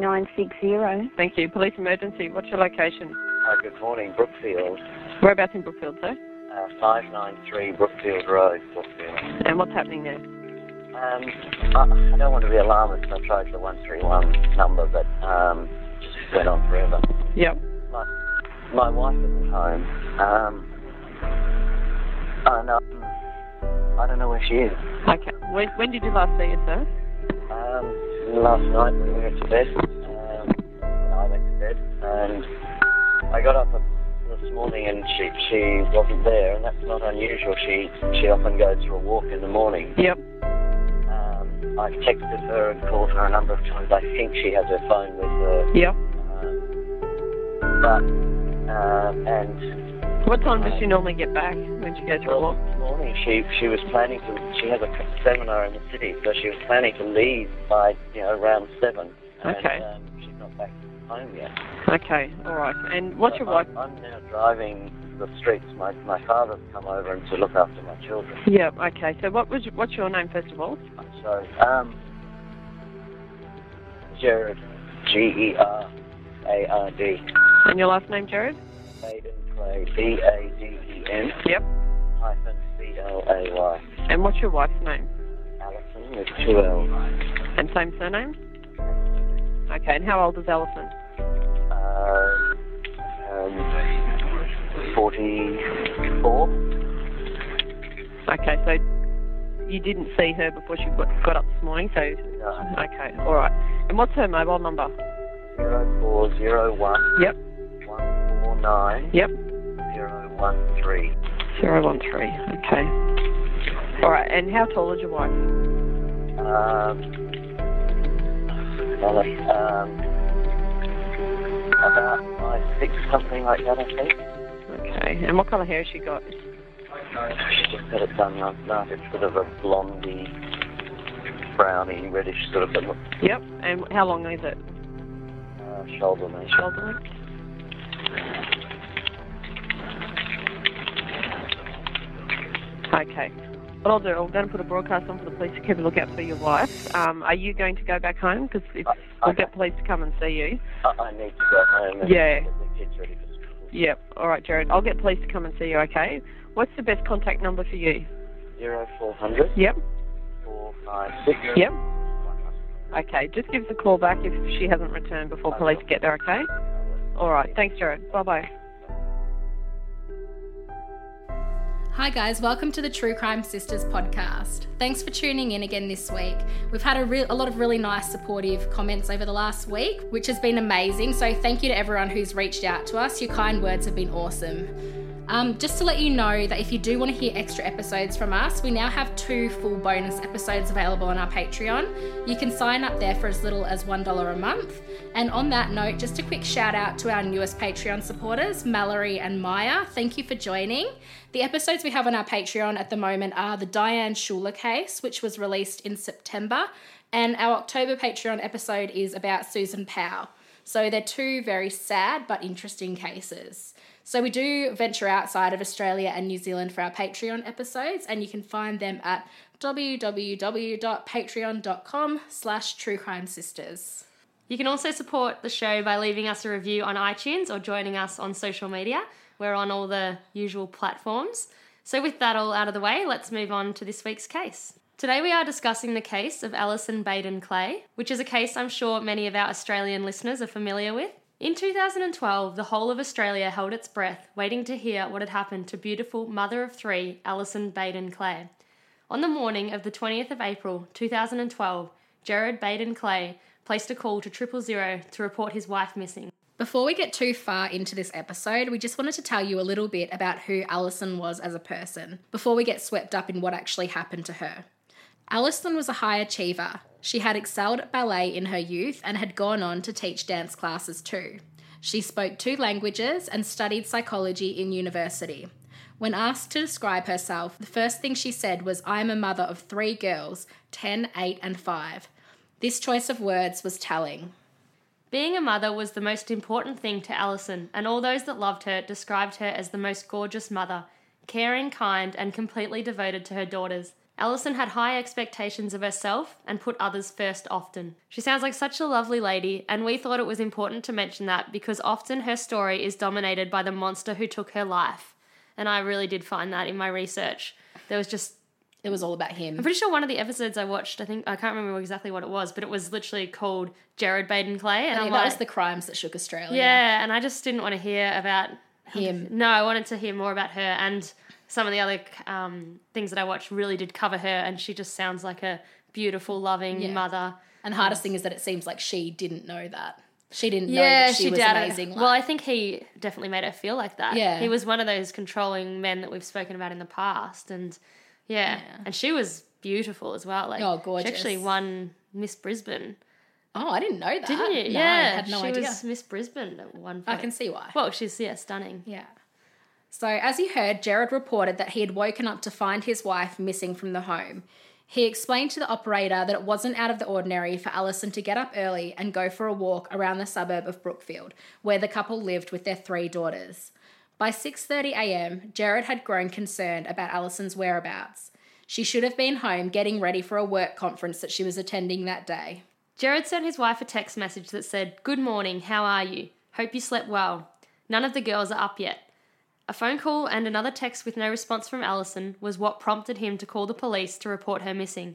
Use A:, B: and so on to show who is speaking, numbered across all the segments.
A: 960.
B: Thank you. Police emergency. What's your location?
C: Hi, good morning, Brookfield.
B: Whereabouts in Brookfield, sir?
C: Uh, 593 Brookfield Road, Brookfield.
B: And what's happening there?
C: Um, I, I don't want to be alarmist. I tried the 131 number, but um, just went on forever.
B: Yep.
C: My, my wife isn't home. Um, and, um, I don't know where she is.
B: Okay. When, when did you last see her, sir?
C: Um, last night when we went to bed, and I got up this morning and she she wasn't there, and that's not unusual. She she often goes for a walk in the morning.
B: Yep.
C: Um, I've texted her and called her a number of times. I think she has her phone with her.
B: Yep.
C: Um, but um, and
B: What time does she normally get back when she goes for a
C: well,
B: walk?
C: this morning she she was planning to. She has a seminar in the city, so she was planning to leave by you know around seven. And,
B: Okay.
C: Um, she's not back home yet.
B: Okay. All right. And what's your wife?
C: I'm, I'm now driving the streets. My my father's come over and to look after my children.
B: Yeah. Okay. So what was what's your name first of all?
C: So um, Gerard, G E R A R D,
B: And your last name, Gerard?
C: Baden Clay, B A D E N
B: Yep.
C: hyphen C L A Y,
B: And what's your wife's name?
C: Alison with two L's.
B: And same surname? Okay. And how old is Alison?
C: 44.
B: Okay, so you didn't see her before she got, got up this morning, so.
C: No.
B: Okay, all right. And what's her mobile number?
C: 0401.
B: Yep.
C: 149.
B: Yep. 013. 013, okay. All right, and how tall is your wife?
C: Um, um, about five, six, something like that, I think.
B: Okay. And what colour hair has she got?
C: She just got it done last night. It's sort of a blondie, browny, reddish sort of look,
B: Yep. And how long is it?
C: uh, shoulder length.
B: Shoulder length. Okay. What I'll do, I'm going to put a broadcast on for the police to keep a lookout for your wife. Um, are you going to go back home? Because
C: I-
B: we'll
C: I-
B: get police to come and see you.
C: I, I need to go home and
B: Yeah.
C: Get the kids ready for school.
B: Yep. All right, Gerard. I'll get police to come and see you. Okay. What's the best contact number for you?
C: Zero four hundred
B: Yep.
C: four five six.
B: Yep. Okay. Just give us a call back if she hasn't returned before police get there. Okay. All right. Thanks, Gerard. Bye bye
D: Hi, guys, welcome to the True Crime Sisters podcast. Thanks for tuning in again this week. We've had a, re- a lot of really nice, supportive comments over the last week, which has been amazing. So, thank you to everyone who's reached out to us. Your kind words have been awesome. Um, just to let you know that if you do want to hear extra episodes from us, we now have two full bonus episodes available on our Patreon. You can sign up there for as little as $1 a month. And on that note, just a quick shout out to our newest Patreon supporters, Mallory and Maya. Thank you for joining. The episodes we have on our Patreon at the moment are the Diane Schuler case, which was released in September, and our October Patreon episode is about Susan Powell. So they're two very sad but interesting cases. So we do venture outside of Australia and New Zealand for our Patreon episodes, and you can find them at www.patreon.com slash truecrimesisters.
E: You can also support the show by leaving us a review on iTunes or joining us on social media. We're on all the usual platforms. So, with that all out of the way, let's move on to this week's case. Today, we are discussing the case of Alison Baden Clay, which is a case I'm sure many of our Australian listeners are familiar with. In 2012, the whole of Australia held its breath, waiting to hear what had happened to beautiful mother of three, Alison Baden Clay. On the morning of the 20th of April 2012, Gerard Baden Clay placed a call to triple zero to report his wife missing.
D: Before we get too far into this episode, we just wanted to tell you a little bit about who Alison was as a person before we get swept up in what actually happened to her. Alison was a high achiever. She had excelled at ballet in her youth and had gone on to teach dance classes too. She spoke two languages and studied psychology in university. When asked to describe herself, the first thing she said was, I am a mother of three girls 10, 8, and 5. This choice of words was telling.
E: Being a mother was the most important thing to Alison, and all those that loved her described her as the most gorgeous mother, caring, kind, and completely devoted to her daughters. Alison had high expectations of herself and put others first often. She sounds like such a lovely lady, and we thought it was important to mention that because often her story is dominated by the monster who took her life. And I really did find that in my research. There was just
D: It was all about him.
E: I'm pretty sure one of the episodes I watched, I think I can't remember exactly what it was, but it was literally called Gerard Baden Clay, and I'm
D: that
E: like,
D: was the crimes that shook Australia.
E: yeah, and I just didn't want to hear about
D: Him.
E: No, I wanted to hear more about her, and some of the other um, things that I watched really did cover her, and she just sounds like a beautiful, loving
D: Yeah.
E: mother.
D: And the hardest thing is that it seems like she didn't know that. She didn't know that she,
E: she,
D: was amazing.
E: Well, I think he definitely made her feel like that.
D: Yeah.
E: he was one of those controlling men that we've spoken about in the past, and yeah,
D: Yeah.
E: and she was beautiful as well. Like,
D: Oh, gorgeous.
E: She actually won Miss Brisbane.
D: oh, I didn't know that.
E: Didn't you?
D: No,
E: yeah,
D: I had no
E: she
D: idea.
E: was Miss Brisbane at one point.
D: I can see why.
E: Well, she's yeah, stunning.
D: Yeah. So, as you heard, Gerard reported that he had woken up to find his wife missing from the home. He explained to the operator that it wasn't out of the ordinary for Alison to get up early and go for a walk around the suburb of Brookfield, where the couple lived with their three daughters. By 6:30 a.m., Gerard had grown concerned about Alison's whereabouts. She should have been home getting ready for a work conference that she was attending that day.
E: Gerard sent his wife a text message that said, Good morning, how are you? Hope you slept well. None of the girls are up yet. A phone call and another text with no response from Alison was what prompted him to call the police to report her missing.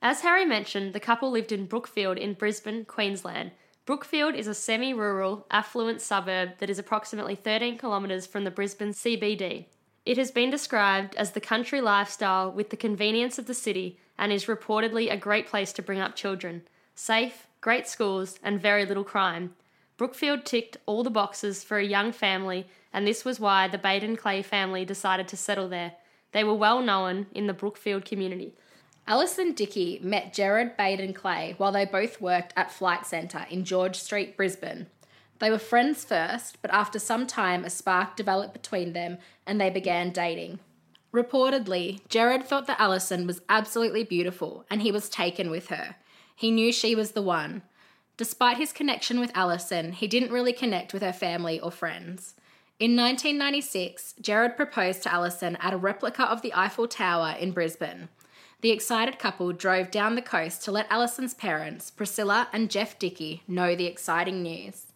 E: As Harry mentioned, the couple lived in Brookfield in Brisbane, Queensland. Brookfield is a semi rural, affluent suburb that is approximately 13 kilometres from the Brisbane CBD. It has been described as the country lifestyle with the convenience of the city and is reportedly a great place to bring up children. Safe, great schools, and very little crime. Brookfield ticked all the boxes for a young family, and this was why the Baden Clay family decided to settle there. They were well known in the Brookfield community.
D: Alison Dickie met Gerard Baden Clay while they both worked at Flight Centre in George Street, Brisbane. They were friends first, but after some time, a spark developed between them and they began dating. Reportedly, Gerard thought that Alison was absolutely beautiful and he was taken with her. He knew she was the one. Despite his connection with Alison, he didn't really connect with her family or friends. In 1996, Gerard proposed to Alison at a replica of the Eiffel Tower in Brisbane. The excited couple drove down the coast to let Alison's parents, Priscilla and Geoff Dickie, know the exciting news.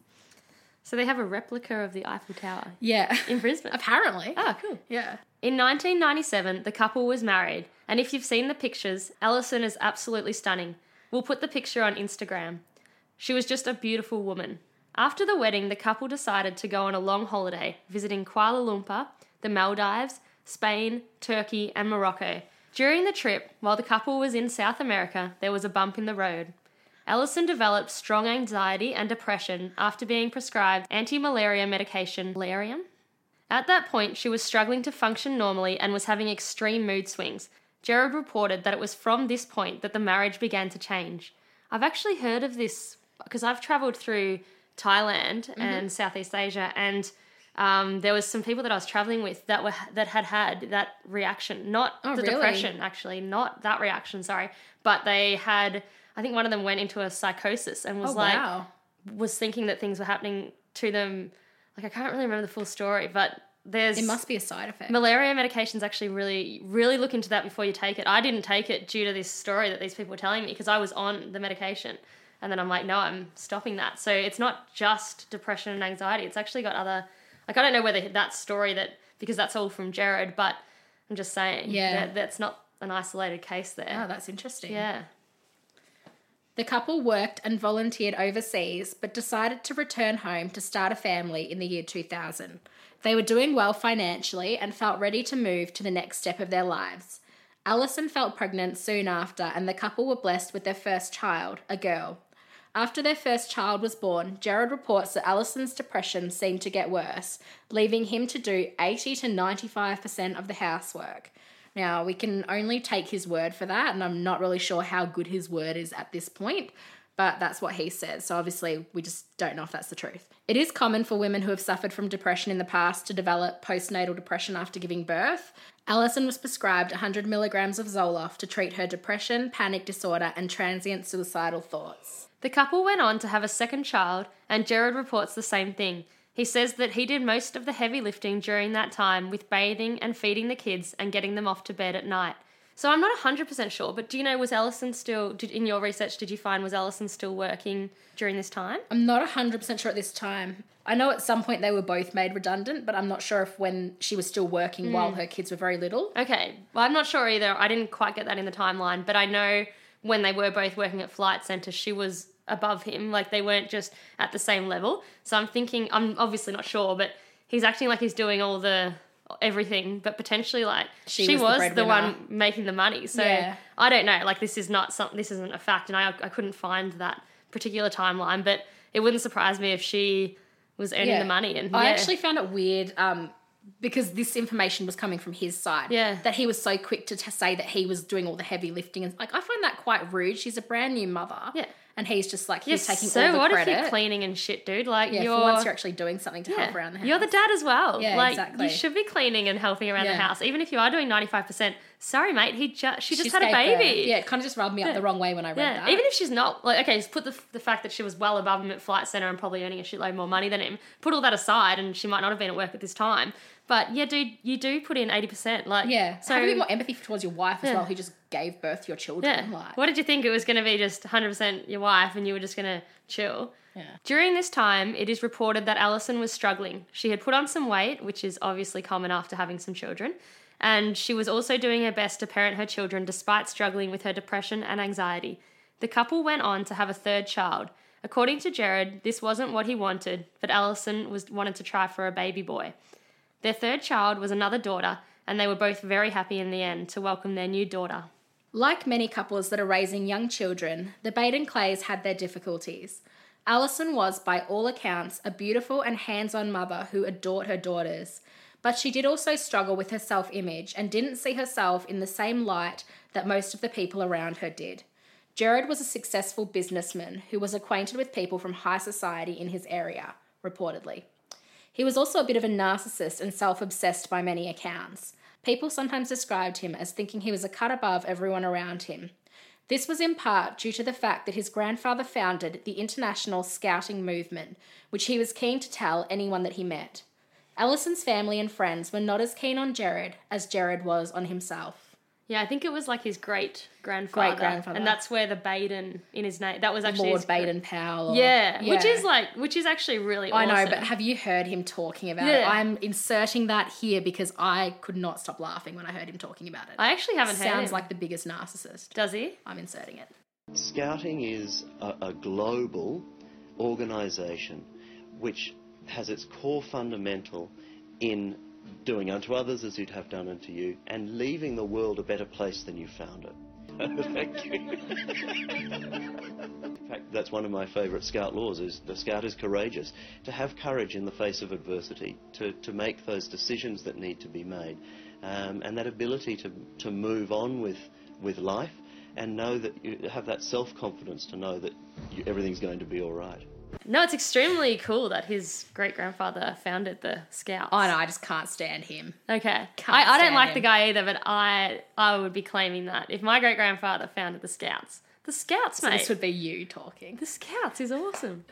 E: So they have a replica of the Eiffel Tower
D: Yeah.
E: in Brisbane.
D: Apparently.
E: Ah, cool.
D: Yeah.
E: In 1997, the couple was married, and if you've seen the pictures, Alison is absolutely stunning. We'll put the picture on Instagram. She was just a beautiful woman. After the wedding, the couple decided to go on a long holiday, visiting Kuala Lumpur, the Maldives, Spain, Turkey, and Morocco. During the trip, while the couple was in South America, there was a bump in the road. Alison developed strong anxiety and depression after being prescribed anti malaria medication, Lariam. At that point, she was struggling to function normally and was having extreme mood swings. Gerard reported that it was from this point that the marriage began to change. I've actually heard of this because I've traveled through Thailand
D: Mm-hmm.
E: and Southeast Asia, and um, there was some people that I was traveling with that were that had had that reaction, not
D: Oh,
E: the
D: really?
E: depression, actually, not that reaction. Sorry, but they had. I think one of them went into a psychosis and was
D: Oh,
E: like,
D: wow.
E: was thinking that things were happening to them. Like I can't really remember the full story, but there's
D: It must be a side effect.
E: malaria medications. Actually, really, really look into that before you take it. I didn't take it due to this story that these people were telling me because I was on the medication, and then I'm like, no, I'm stopping that. So it's not just depression and anxiety. It's actually got other. Like I don't know whether that story that because that's all from Gerard, but I'm just saying,
D: Yeah.
E: that, that's not an isolated case there.
D: Oh, that's interesting.
E: yeah.
D: The couple worked and volunteered overseas, but decided to return home to start a family in the year 2000. They were doing well financially and felt ready to move to the next step of their lives. Alison felt pregnant soon after, and the couple were blessed with their first child, a girl. After their first child was born, Gerard reports that Alison's depression seemed to get worse, leaving him to do 80 to 95% of the housework. Now, we can only take his word for that, and I'm not really sure how good his word is at this point, but that's what he says. So obviously, we just don't know if that's the truth. It is common for women who have suffered from depression in the past to develop postnatal depression after giving birth. Alison was prescribed 100 milligrams of Zoloft to treat her depression, panic disorder, and transient suicidal thoughts.
E: The couple went on to have a second child, and Gerard reports the same thing. He says that he did most of the heavy lifting during that time with bathing and feeding the kids and getting them off to bed at night. So I'm not 100% sure, but do you know, was Alison still, did, in your research, did you find was Alison still working during this time?
D: I'm not 100% sure at this time. I know at some point they were both made redundant, but I'm not sure if when she was still working while hmm. her kids were very little.
E: Okay, well, I'm not sure either. I didn't quite get that in the timeline, but I know when they were both working at Flight Centre, she was above him. Like they weren't just at the same level. So I'm thinking, I'm obviously not sure, but he's acting like he's doing all the everything, but potentially like
D: She
E: she,
D: was the
E: was, the,
D: breadwinner.
E: one making the money. So
D: Yeah.
E: I don't know. Like this is not something. This isn't a fact, and I I couldn't find that particular timeline, but it wouldn't surprise me if she was earning the money. And
D: I
E: yeah.
D: actually found it weird um, because this information was coming from his side.
E: Yeah.
D: That he was so quick to t- say that he was doing all the heavy lifting. And like, I find that quite rude. She's a brand new mother.
E: Yeah.
D: And he's just like,
E: Yes,
D: he's taking
E: so
D: all the
E: what
D: credit.
E: if you're cleaning and shit, dude? Like
D: yeah,
E: you're
D: for once you're actually doing something to help around the house.
E: You're the dad as well.
D: Yeah,
E: like
D: exactly.
E: you should be cleaning and helping around the house, even if you are doing ninety five percent. Sorry, mate. He just she just
D: She's
E: had a
D: birth.
E: baby.
D: Yeah, it kind of just rubbed me up the wrong way when I read
E: Yeah,
D: that.
E: even if she's not like okay, just put the the fact that she was well above him at Flight Centre and probably earning a shitload more money than him. Put all that aside, and she might not have been at work at this time. But yeah, dude, you do put in eighty percent. Like
D: yeah.
E: so
D: have a bit more empathy towards your wife as
E: Yeah.
D: well, who just gave birth to your children.
E: yeah.
D: Like,
E: What did you think it was going to be? Just 100% your wife, and you were just going to chill.
D: Yeah.
E: During this time, it is reported that Alison was struggling. She had put on some weight, which is obviously common after having some children, and she was also doing her best to parent her children despite struggling with her depression and anxiety. The couple went on to have a third child. According to Gerard, this wasn't what he wanted, but Alison was wanted to try for a baby boy. Their third child was another daughter, and they were both very happy in the end to welcome their new daughter.
D: Like many couples that are raising young children, the Baden Clays had their difficulties. Alison was, by all accounts, a beautiful and hands on mother who adored her daughters. But she did also struggle with her self image and didn't see herself in the same light that most of the people around her did. Gerard was a successful businessman who was acquainted with people from high society in his area, reportedly. He was also a bit of a narcissist and self obsessed by many accounts. People sometimes described him as thinking he was a cut above everyone around him. This was in part due to the fact that his grandfather founded the International Scouting Movement, which he was keen to tell anyone that he met. Alison's family and friends were not as keen on Gerard as Gerard was on himself.
E: Yeah, I think it was like his great grandfather.
D: Great-grandfather.
E: And that's where the Baden in his name. That was actually
D: Lord
E: his-
D: Baden Powell. or-
E: Yeah, which is like which is actually really
D: I know, but have you heard him talking about it? I'm inserting that here because I could not stop laughing when I heard him talking about it.
E: I actually haven't heard
D: Sounds like the biggest narcissist.
E: Does he?
D: I'm inserting it.
A: Scouting is a, a global organisation which has its core fundamental in doing unto others as you'd have done unto you and leaving the world a better place than you found it. Thank you. In fact, that's one of my favourite scout laws is the scout is courageous. To have courage in the face of adversity, to, to make those decisions that need to be made, um, and that ability to, to move on with, with life and know that you have that self-confidence to know that you, everything's going to be all right.
E: No, it's extremely cool that his great grandfather founded the Scouts.
D: I know, I just can't stand him.
E: Okay.
D: Can't
E: I, I don't
D: stand
E: like
D: him.
E: the guy either, but I I would be claiming that if my great grandfather founded the Scouts, the Scouts,
D: So
E: mate.
D: this would be you talking.
E: The Scouts is awesome.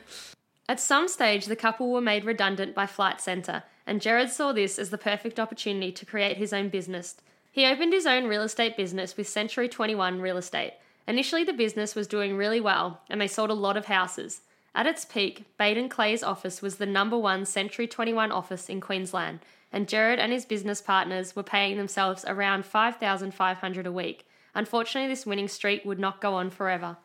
E: At some stage, the couple were made redundant by Flight Centre, and Gerard saw this as the perfect opportunity to create his own business. He opened his own real estate business with Century 21 Real Estate. Initially, the business was doing really well, and they sold a lot of houses. At its peak, Baden Clay's office was the number one Century 21 office in Queensland, and Gerard and his business partners were paying themselves around 5500 a week. Unfortunately, this winning streak would not go on forever.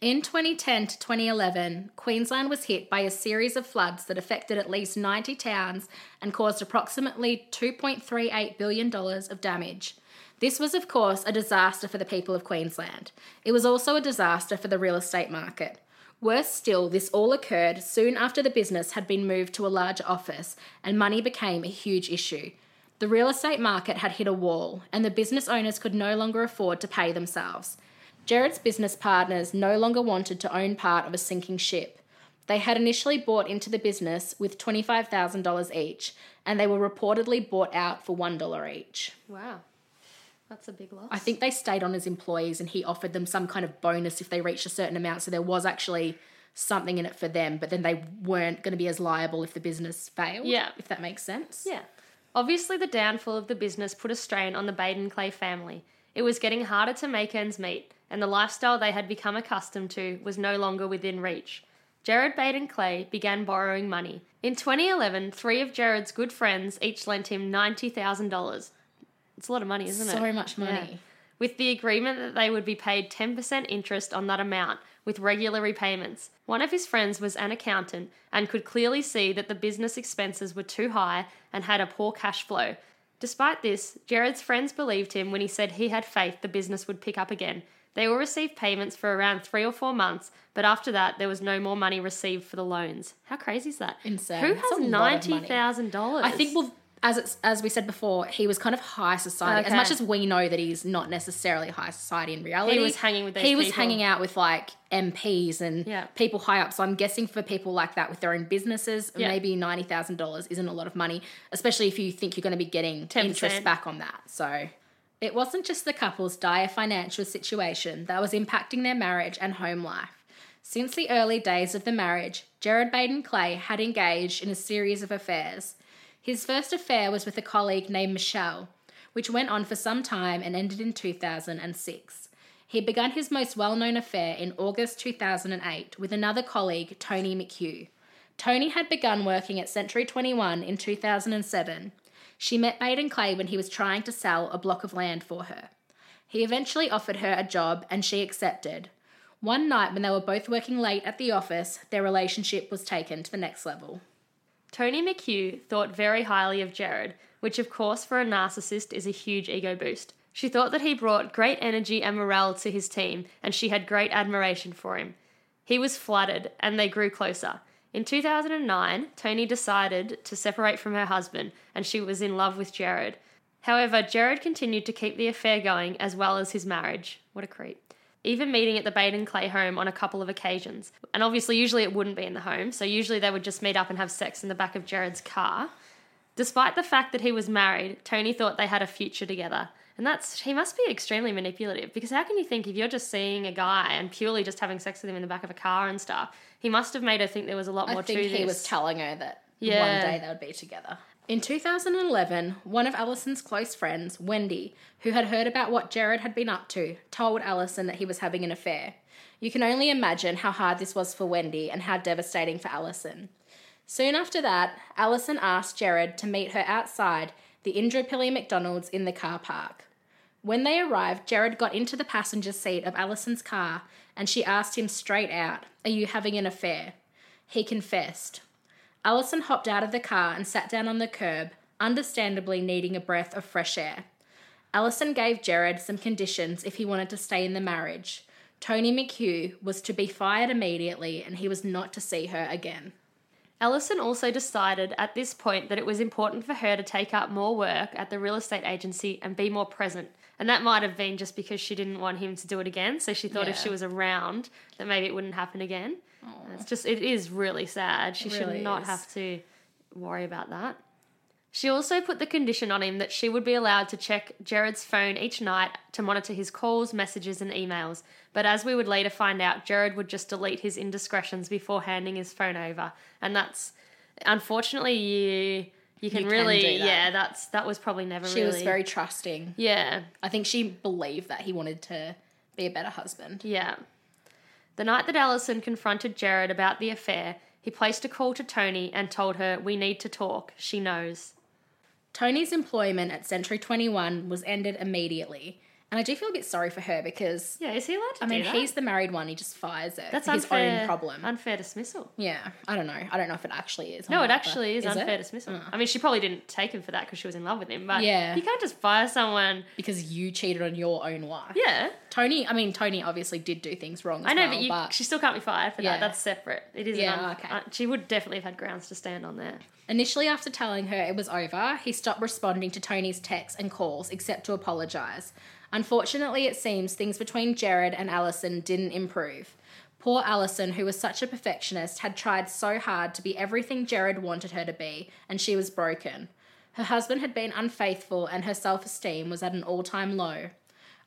D: In 2010 to 2011, Queensland was hit by a series of floods that affected at least 90 towns and caused approximately $2.38 billion of damage. This was, of course, a disaster for the people of Queensland. It was also a disaster for the real estate market. Worse still, this all occurred soon after the business had been moved to a larger office and money became a huge issue. The real estate market had hit a wall, and the business owners could no longer afford to pay themselves. Gerard's business partners no longer wanted to own part of a sinking ship. They had initially bought into the business with $25,000 each, and they were reportedly bought out for $1 each.
E: Wow. That's a big loss.
D: I think they stayed on as employees and he offered them some kind of bonus if they reached a certain amount. So there was actually something in it for them, but then they weren't going to be as liable if the business failed.
E: Yeah.
D: If that makes sense.
E: Yeah. Obviously, the downfall of the business put a strain on the Baden Clay family. It was getting harder to make ends meet, and the lifestyle they had become accustomed to was no longer within reach. Gerard Baden Clay began borrowing money. In 2011, three of Gerard's good friends each lent him $90,000. It's a lot of money, isn't it?
D: So much money.
E: Yeah. With the agreement that they would be paid 10% interest on that amount with regular repayments. One of his friends was an accountant and could clearly see that the business expenses were too high and had a poor cash flow. Despite this, Gerard's friends believed him when he said he had faith the business would pick up again. They will receive payments for around three or four months, but after that, there was no more money received for the loans. How crazy is that?
D: Insane.
E: Who has
D: a lot of
E: ninety thousand dollars?
D: I think well, as it's, as we said before, he was kind of high society. As much as we know that he's not necessarily high society in reality,
E: He was hanging with
D: He was hanging out with like MPs and
E: Yeah.
D: people high up. So I'm guessing for people like that with their own businesses,
E: Yeah.
D: maybe ninety thousand dollars isn't a lot of money, especially if you think you're going to be getting
E: 10%.
D: interest back on that. So. It wasn't just the couple's dire financial situation that was impacting their marriage and home life. Since the early days of the marriage, Gerard Baden Clay had engaged in a series of affairs. His first affair was with a colleague named Michelle, which went on for some time and ended in 2006. He began his most well known affair in August 2008 with another colleague, Toni McHugh. Toni had begun working at Century 21 in 2007. She met Baden Clay when he was trying to sell a block of land for her. He eventually offered her a job and she accepted. One night, when they were both working late at the office, their relationship was taken to the next level.
E: Toni McHugh thought very highly of Gerard, which, of course, for a narcissist is a huge ego boost. She thought that he brought great energy and morale to his team, and she had great admiration for him. He was flattered, and they grew closer. In 2009, Toni decided to separate from her husband, and she was in love with Gerard. However, Gerard continued to keep the affair going as well as his marriage. What a creep. Even meeting at the Baden Clay home on a couple of occasions. And obviously, usually it wouldn't be in the home, so usually they would just meet up and have sex in the back of Gerard's car. Despite the fact that he was married, Toni thought they had a future together. And that's, he must be extremely manipulative because how can you think if you're just seeing a guy and purely just having sex with him in the back of a car and stuff, he must have made her think there was a lot more
D: I think
E: to
D: he
E: this.
D: was telling her that
E: Yeah.
D: one day they would be together. In 2011, one of Alison's close friends, Wendy, who had heard about what Gerard had been up to, told Alison that he was having an affair. You can only imagine how hard this was for Wendy and how devastating for Alison. Soon after that, Alison asked Gerard to meet her outside the Indooroopilly McDonald's in the car park. When they arrived, Gerard got into the passenger seat of Alison's car and she asked him straight out, Are you having an affair? He confessed. Alison hopped out of the car and sat down on the curb, understandably needing a breath of fresh air. Alison gave Gerard some conditions if he wanted to stay in the marriage. Toni McHugh was to be fired immediately and he was not to see her again.
E: Alison also decided at this point that it was important for her to take up more work at the real estate agency and be more present. And that might have been just because she didn't want him to do it again. So she thought if she was around, that maybe it wouldn't happen again. It's just, it is really sad. She
D: It
E: should not
D: is.
E: have to worry about that. She also put the condition on him that she would be allowed to check Gerard's phone each night to monitor his calls, messages, and emails. But as we would later find out, Gerard would just delete his indiscretions before handing his phone over. And that's unfortunately you you can
D: You can
E: really
D: that.
E: yeah, that's that was probably never
D: She
E: really She
D: was very trusting.
E: Yeah.
D: I think she believed that he wanted to be a better husband.
E: Yeah. The night that Alison confronted Gerard about the affair, he placed a call to Toni and told her, We need to talk. She knows.
D: Toni's employment at Century 21 was ended immediately. And I do feel a bit sorry for her because,
E: Yeah, is he allowed to
D: I mean,
E: that?
D: he's the married one. He just fires it.
E: That's
D: his
E: unfair,
D: own problem.
E: Unfair dismissal.
D: yeah, I don't know. I don't know if it actually is.
E: No, it actually
D: but
E: is, unfair
D: it?
E: dismissal.
D: Oh.
E: I mean, she probably didn't take him for that because she was in love with him, but
D: Yeah.
E: you can't just fire someone.
D: Because you cheated on your own wife.
E: Yeah,
D: Toni, I mean, Toni obviously did do things wrong
E: I know,
D: well,
E: but, you, she still can't be fired for
D: Yeah.
E: that. That's separate. It is.
D: Yeah,
E: un-
D: okay.
E: uh, she would definitely have had grounds to stand on there.
D: Initially, after telling her it was over, he stopped responding to Toni's texts and calls except to apologise. Unfortunately, it seems things between Gerard and Alison didn't improve. Poor Alison, who was such a perfectionist, had tried so hard to be everything Gerard wanted her to be, and she was broken. Her husband had been unfaithful, and her self esteem was at an all time low.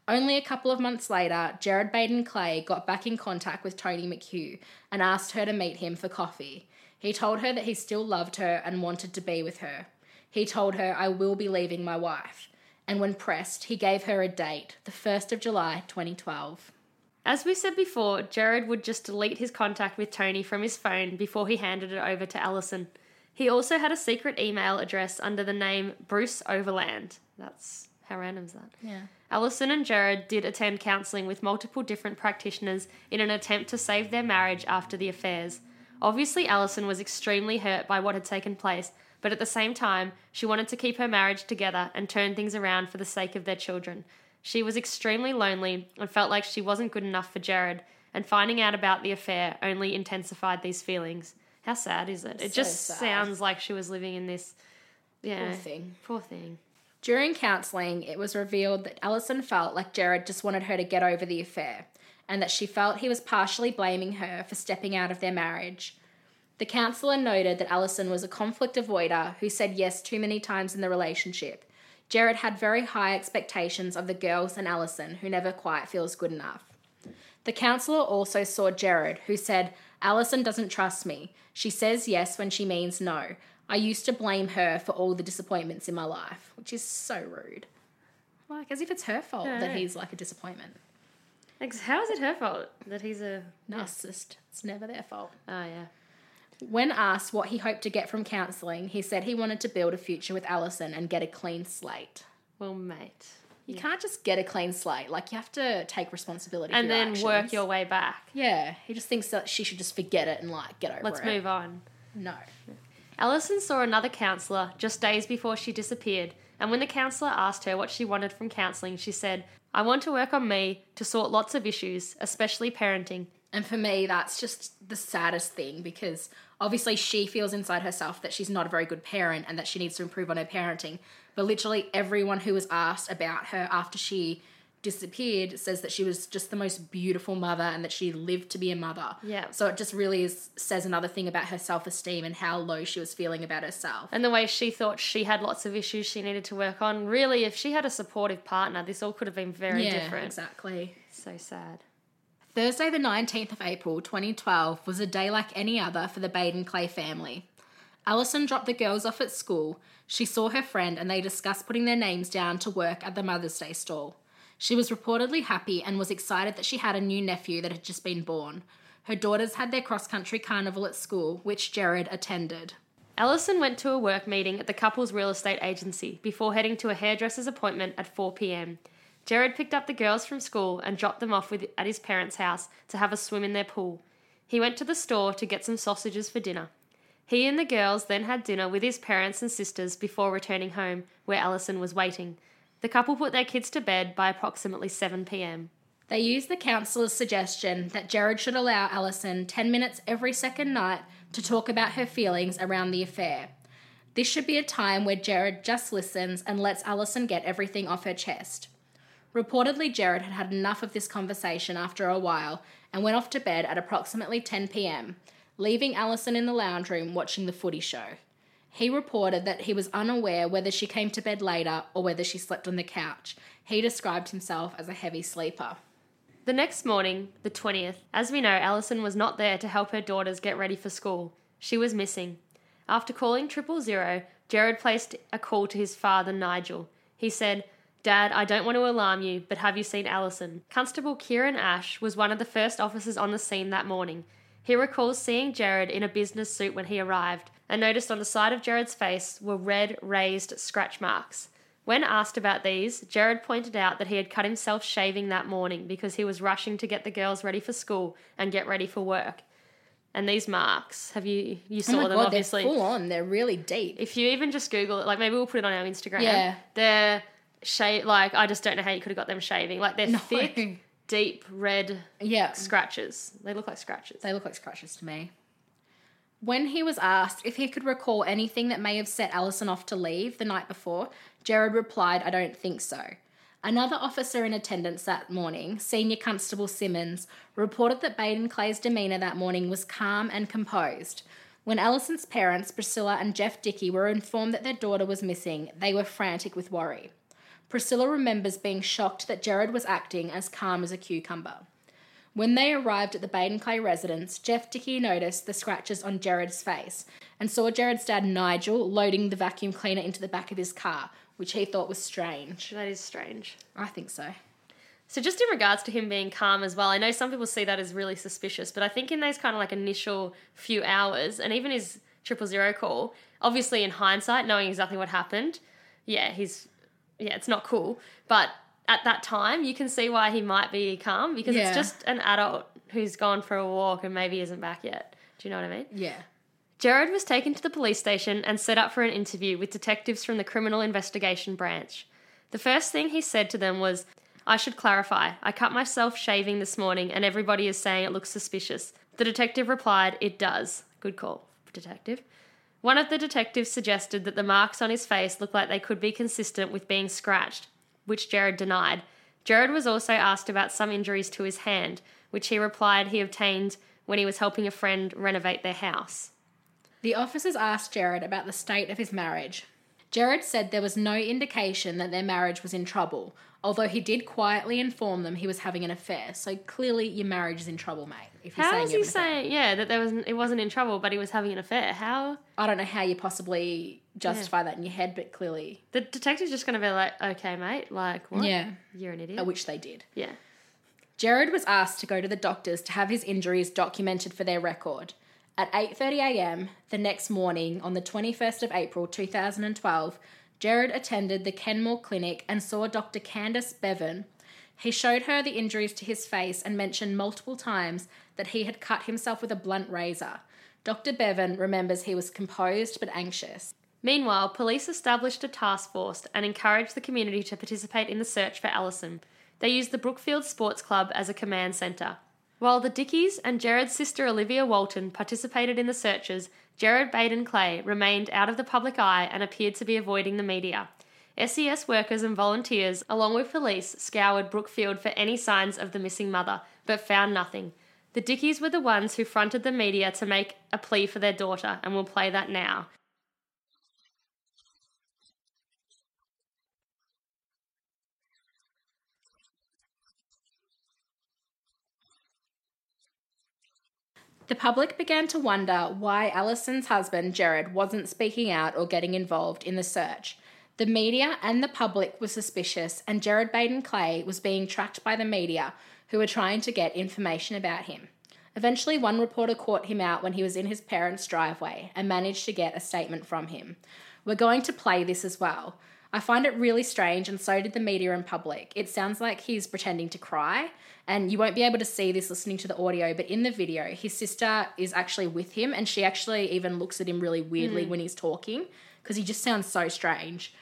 D: Only a couple of months later, Gerard Baden Clay got back in contact with Toni McHugh and asked her to meet him for coffee. He told her that he still loved her and wanted to be with her. He told her, I will be leaving my wife. And when pressed, he gave her a date, the 1st of July 2012.
E: As we said before, Gerard would just delete his contact with Toni from his phone before he handed it over to Alison. He also had a secret email address under the name Bruce Overland. That's how random is that?
D: Yeah.
E: Alison and Gerard did attend counselling with multiple different practitioners in an attempt to save their marriage after the affairs. Obviously, Alison was extremely hurt by what had taken place, but at the same time, she wanted to keep her marriage together and turn things around for the sake of their children. She was extremely lonely and felt like she wasn't good enough for Gerard, and finding out about the affair only intensified these feelings. How sad is it? It
D: So
E: just
D: sad.
E: sounds like she was living in this. Yeah.
D: Poor thing.
E: Poor thing.
D: During counselling, it was revealed that Alison felt like Gerard just wanted her to get over the affair, and that she felt he was partially blaming her for stepping out of their marriage. The counsellor noted that Alison was a conflict avoider who said yes too many times in the relationship. Gerard had very high expectations of the girls and Alison, who never quite feels good enough. The counsellor also saw Gerard, who said, Alison doesn't trust me. She says yes when she means no. I used to blame her for all the disappointments in my life, which is so rude. Like, as if it's her fault that he's like a disappointment.
E: Ex- How is it her fault that he's a.
D: Narcissist. It's never their fault.
E: Oh, yeah.
D: When asked what he hoped to get from counselling, he said he wanted to build a future with Alison and get a clean slate.
E: Well, mate.
D: You can't just get a clean slate. Like, you have to take responsibility
E: And then work your way back.
D: Yeah, he just thinks that she should just forget it and, like, get over it.
E: Let's move on.
D: No.
E: Alison saw another counsellor just days before she disappeared, and when the counsellor asked her what she wanted from counselling, she said, I want to work on me to sort lots of issues, especially parenting.
D: And for me, that's just the saddest thing because obviously she feels inside herself that she's not a very good parent and that she needs to improve on her parenting. But literally everyone who was asked about her after she disappeared says that she was just the most beautiful mother and that she lived to be a mother.
E: Yeah.
D: So it just really is, says another thing about her self esteem and how low she was feeling about herself.
E: And the way she thought she had lots of issues she needed to work on. Really, if she had a supportive partner, this all could have been very
D: yeah,
E: different.
D: exactly.
E: So sad.
D: Thursday, the 19th of April 2012, was a day like any other for the Baden Clay family. Alison dropped the girls off at school. She saw her friend and they discussed putting their names down to work at the Mother's Day stall. She was reportedly happy and was excited that she had a new nephew that had just been born. Her daughters had their cross country carnival at school, which Gerard attended.
E: Alison went to a work meeting at the couple's real estate agency before heading to a hairdresser's appointment at 4 pm. Gerard picked up the girls from school and dropped them off with, at his parents' house to have a swim in their pool. He went to the store to get some sausages for dinner. He and the girls then had dinner with his parents and sisters before returning home, where Alison was waiting. The couple put their kids to bed by approximately 7 pm.
D: They used the counsellor's suggestion that Gerard should allow Alison 10 minutes every second night to talk about her feelings around the affair. This should be a time where Gerard just listens and lets Alison get everything off her chest. Reportedly, Gerard had had enough of this conversation after a while and went off to bed at approximately 10 pm, leaving Alison in the lounge room watching the footy show. He reported that he was unaware whether she came to bed later or whether she slept on the couch. He described himself as a heavy sleeper.
E: The next morning, the 20th, as we know, Alison was not there to help her daughters get ready for school. She was missing. After calling triple zero, Gerard placed a call to his father, Nigel. He said, Dad, I don't want to alarm you, but have you seen Alison? Constable Kieran Ash was one of the first officers on the scene that morning. He recalls seeing Gerard in a business suit when he arrived and noticed on the side of Gerard's face were red, raised scratch marks. When asked about these, Gerard pointed out that he had cut himself shaving that morning because he was rushing to get the girls ready for school and get ready for work. And these marks, have you you oh saw
D: oh
E: them
D: god,
E: obviously?
D: they're full on. They're really deep.
E: If you even just Google it, like maybe we'll put it on our Instagram.
D: Yeah.
E: They're shave like I just don't know how you could have got them shaving. Like they're
D: No.
E: thick, deep red
D: Yeah,
E: scratches. They look like scratches.
D: they look like scratches to me. When he was asked if he could recall anything that may have set Alison off to leave the night before, Gerard replied, I don't think so. Another officer in attendance that morning, Senior Constable Simmons, reported that Baden Clay's demeanour that morning was calm and composed. When Alison's parents, Priscilla and Geoff Dickie, were informed that their daughter was missing, they were frantic with worry. Priscilla remembers being shocked that Gerard was acting as calm as a cucumber. When they arrived at the Baden Clay residence, Geoff Dickie noticed the scratches on Gerard's face and saw Gerard's dad Nigel loading the vacuum cleaner into the back of his car, which he thought was strange.
E: That is strange.
D: I think so.
E: So just in regards to him being calm as well, I know some people see that as really suspicious, but I think in those kind of like initial few hours, and even his triple zero call, obviously in hindsight, knowing exactly what happened, yeah, he's yeah, it's not cool. But at that time, you can see why he might be calm because
D: Yeah.
E: it's just an adult who's gone for a walk and maybe isn't back yet. Do you know what I mean?
D: Yeah.
E: Gerard was taken to the police station and set up for an interview with detectives from the Criminal Investigation Branch. The first thing he said to them was, I should clarify, I cut myself shaving this morning and everybody is saying it looks suspicious. The detective replied, It does. Good call, detective. One of the detectives suggested that the marks on his face looked like they could be consistent with being scratched, which Gerard denied. Gerard was also asked about some injuries to his hand, which he replied he obtained when he was helping a friend renovate their house.
D: The officers asked Gerard about the state of his marriage. Gerard said there was no indication that their marriage was in trouble, although he did quietly inform them he was having an affair. So clearly, your marriage is in trouble, mate. If you're
E: How
D: saying
E: is
D: you
E: he
D: have an affair.
E: saying, yeah, that there was it wasn't in trouble, but he was having an affair? How
D: I don't know how you possibly justify that in your head, but clearly,
E: the detective's just going to be like, okay, mate, like what?
D: yeah,
E: you're an idiot.
D: which they did.
E: yeah,
D: Gerard was asked to go to the doctors to have his injuries documented for their record. At 8:30 a.m. the next morning on the 21st of April 2012, Gerard attended the Kenmore Clinic and saw Dr. Candace Bevan. He showed her the injuries to his face and mentioned multiple times that he had cut himself with a blunt razor. Dr. Bevan remembers he was composed but anxious.
E: Meanwhile, police established a task force and encouraged the community to participate in the search for Alison. They used the Brookfield Sports Club as a command centre. While the Dickies and Gerard's sister Olivia Walton participated in the searches, Gerard Baden Clay remained out of the public eye and appeared to be avoiding the media. SES workers and volunteers, along with police, scoured Brookfield for any signs of the missing mother, but found nothing. The Dickies were the ones who fronted the media to make a plea for their daughter, and we'll play that now.
D: The public began to wonder why Alison's husband, Gerard, wasn't speaking out or getting involved in the search. The media and the public were suspicious, and Gerard Baden Clay was being tracked by the media, who were trying to get information about him. Eventually, one reporter caught him out when he was in his parents' driveway and managed to get a statement from him. We're going to play this as well. I find it really strange, and so did the media and public. It sounds like he's pretending to cry, and you won't be able to see this listening to the audio, but in the video, his sister is actually with him, and she actually even looks at him really weirdly when he's talking because he just sounds so strange.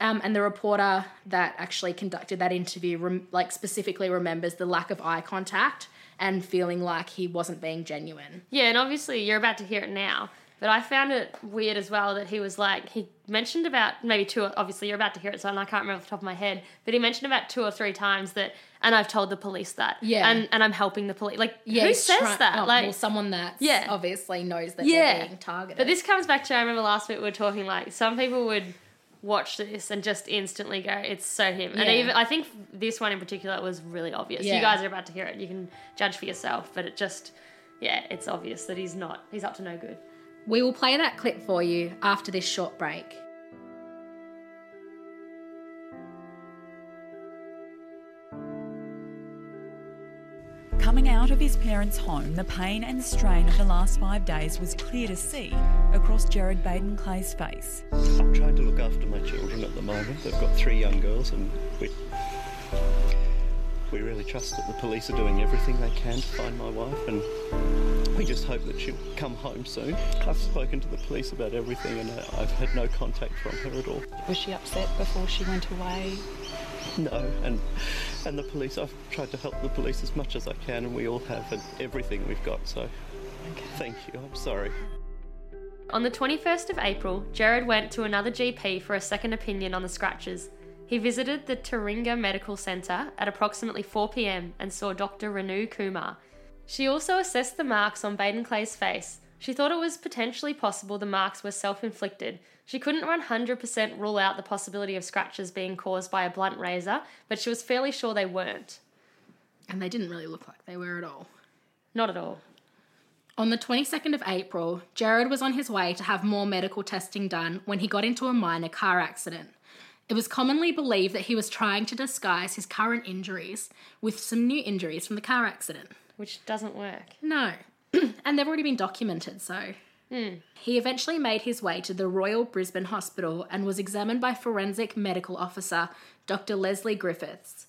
D: Um, and the reporter that actually conducted that interview, rem- like specifically remembers the lack of eye contact and feeling like he wasn't being genuine.
E: Yeah, and obviously you're about to hear it now. But I found it weird as well that he was like he mentioned about maybe two. Obviously, you're about to hear it, so I can't remember off the top of my head. But he mentioned about two or three times that, and I've told the police that.
D: Yeah.
E: and and I'm helping the police. Like,
D: Yeah,
E: who says
D: try-
E: that?
D: oh,
E: like,
D: well, someone that
E: Yeah.
D: obviously knows that
E: Yeah.
D: they're being targeted.
E: but this comes back to I remember last week we were talking like some people would watch this and just instantly go, "It's so him." And even I think this one in particular was really obvious.
D: Yeah.
E: You guys are about to hear it. You can judge for yourself, but it just, yeah, it's obvious that he's not. He's up to no good.
D: We will play that clip for you after this short break.
F: Coming out of his parents' home, the pain and strain of the last five days was clear to see across Gerard Baden Clay's face.
A: I'm trying to look after my children at the moment. They've got three young girls, and we we really trust that the police are doing everything they can to find my wife, and we just hope that she'll come home soon. I've spoken to the police about everything, and I- I've had no contact from her at all.
G: Was she upset before she went away?
A: No, and and the police. I've tried to help the police as much as I can, and we all have, and everything we've got. So, thank you. I'm sorry.
E: On the 21st of April, Gerard went to another GP for a second opinion on the scratches. He visited the Taringa Medical Centre at approximately 4 pm and saw Dr. Renu Kumar. She also assessed the marks on Baden Clay's face. She thought it was potentially possible the marks were self inflicted. She couldn't 100% rule out the possibility of scratches being caused by a blunt razor, but she was fairly sure they weren't.
D: And they didn't really look like they were at all.
E: Not at all.
D: On the 22nd of April, Gerard was on his way to have more medical testing done when he got into a minor car accident. It was commonly believed that he was trying to disguise his current injuries with some new injuries from the car accident.
E: Which doesn't work.
D: No. and they've already been documented, so. Hmm. He eventually made his way to the Royal Brisbane Hospital and was examined by forensic medical officer Dr. Leslie Griffiths.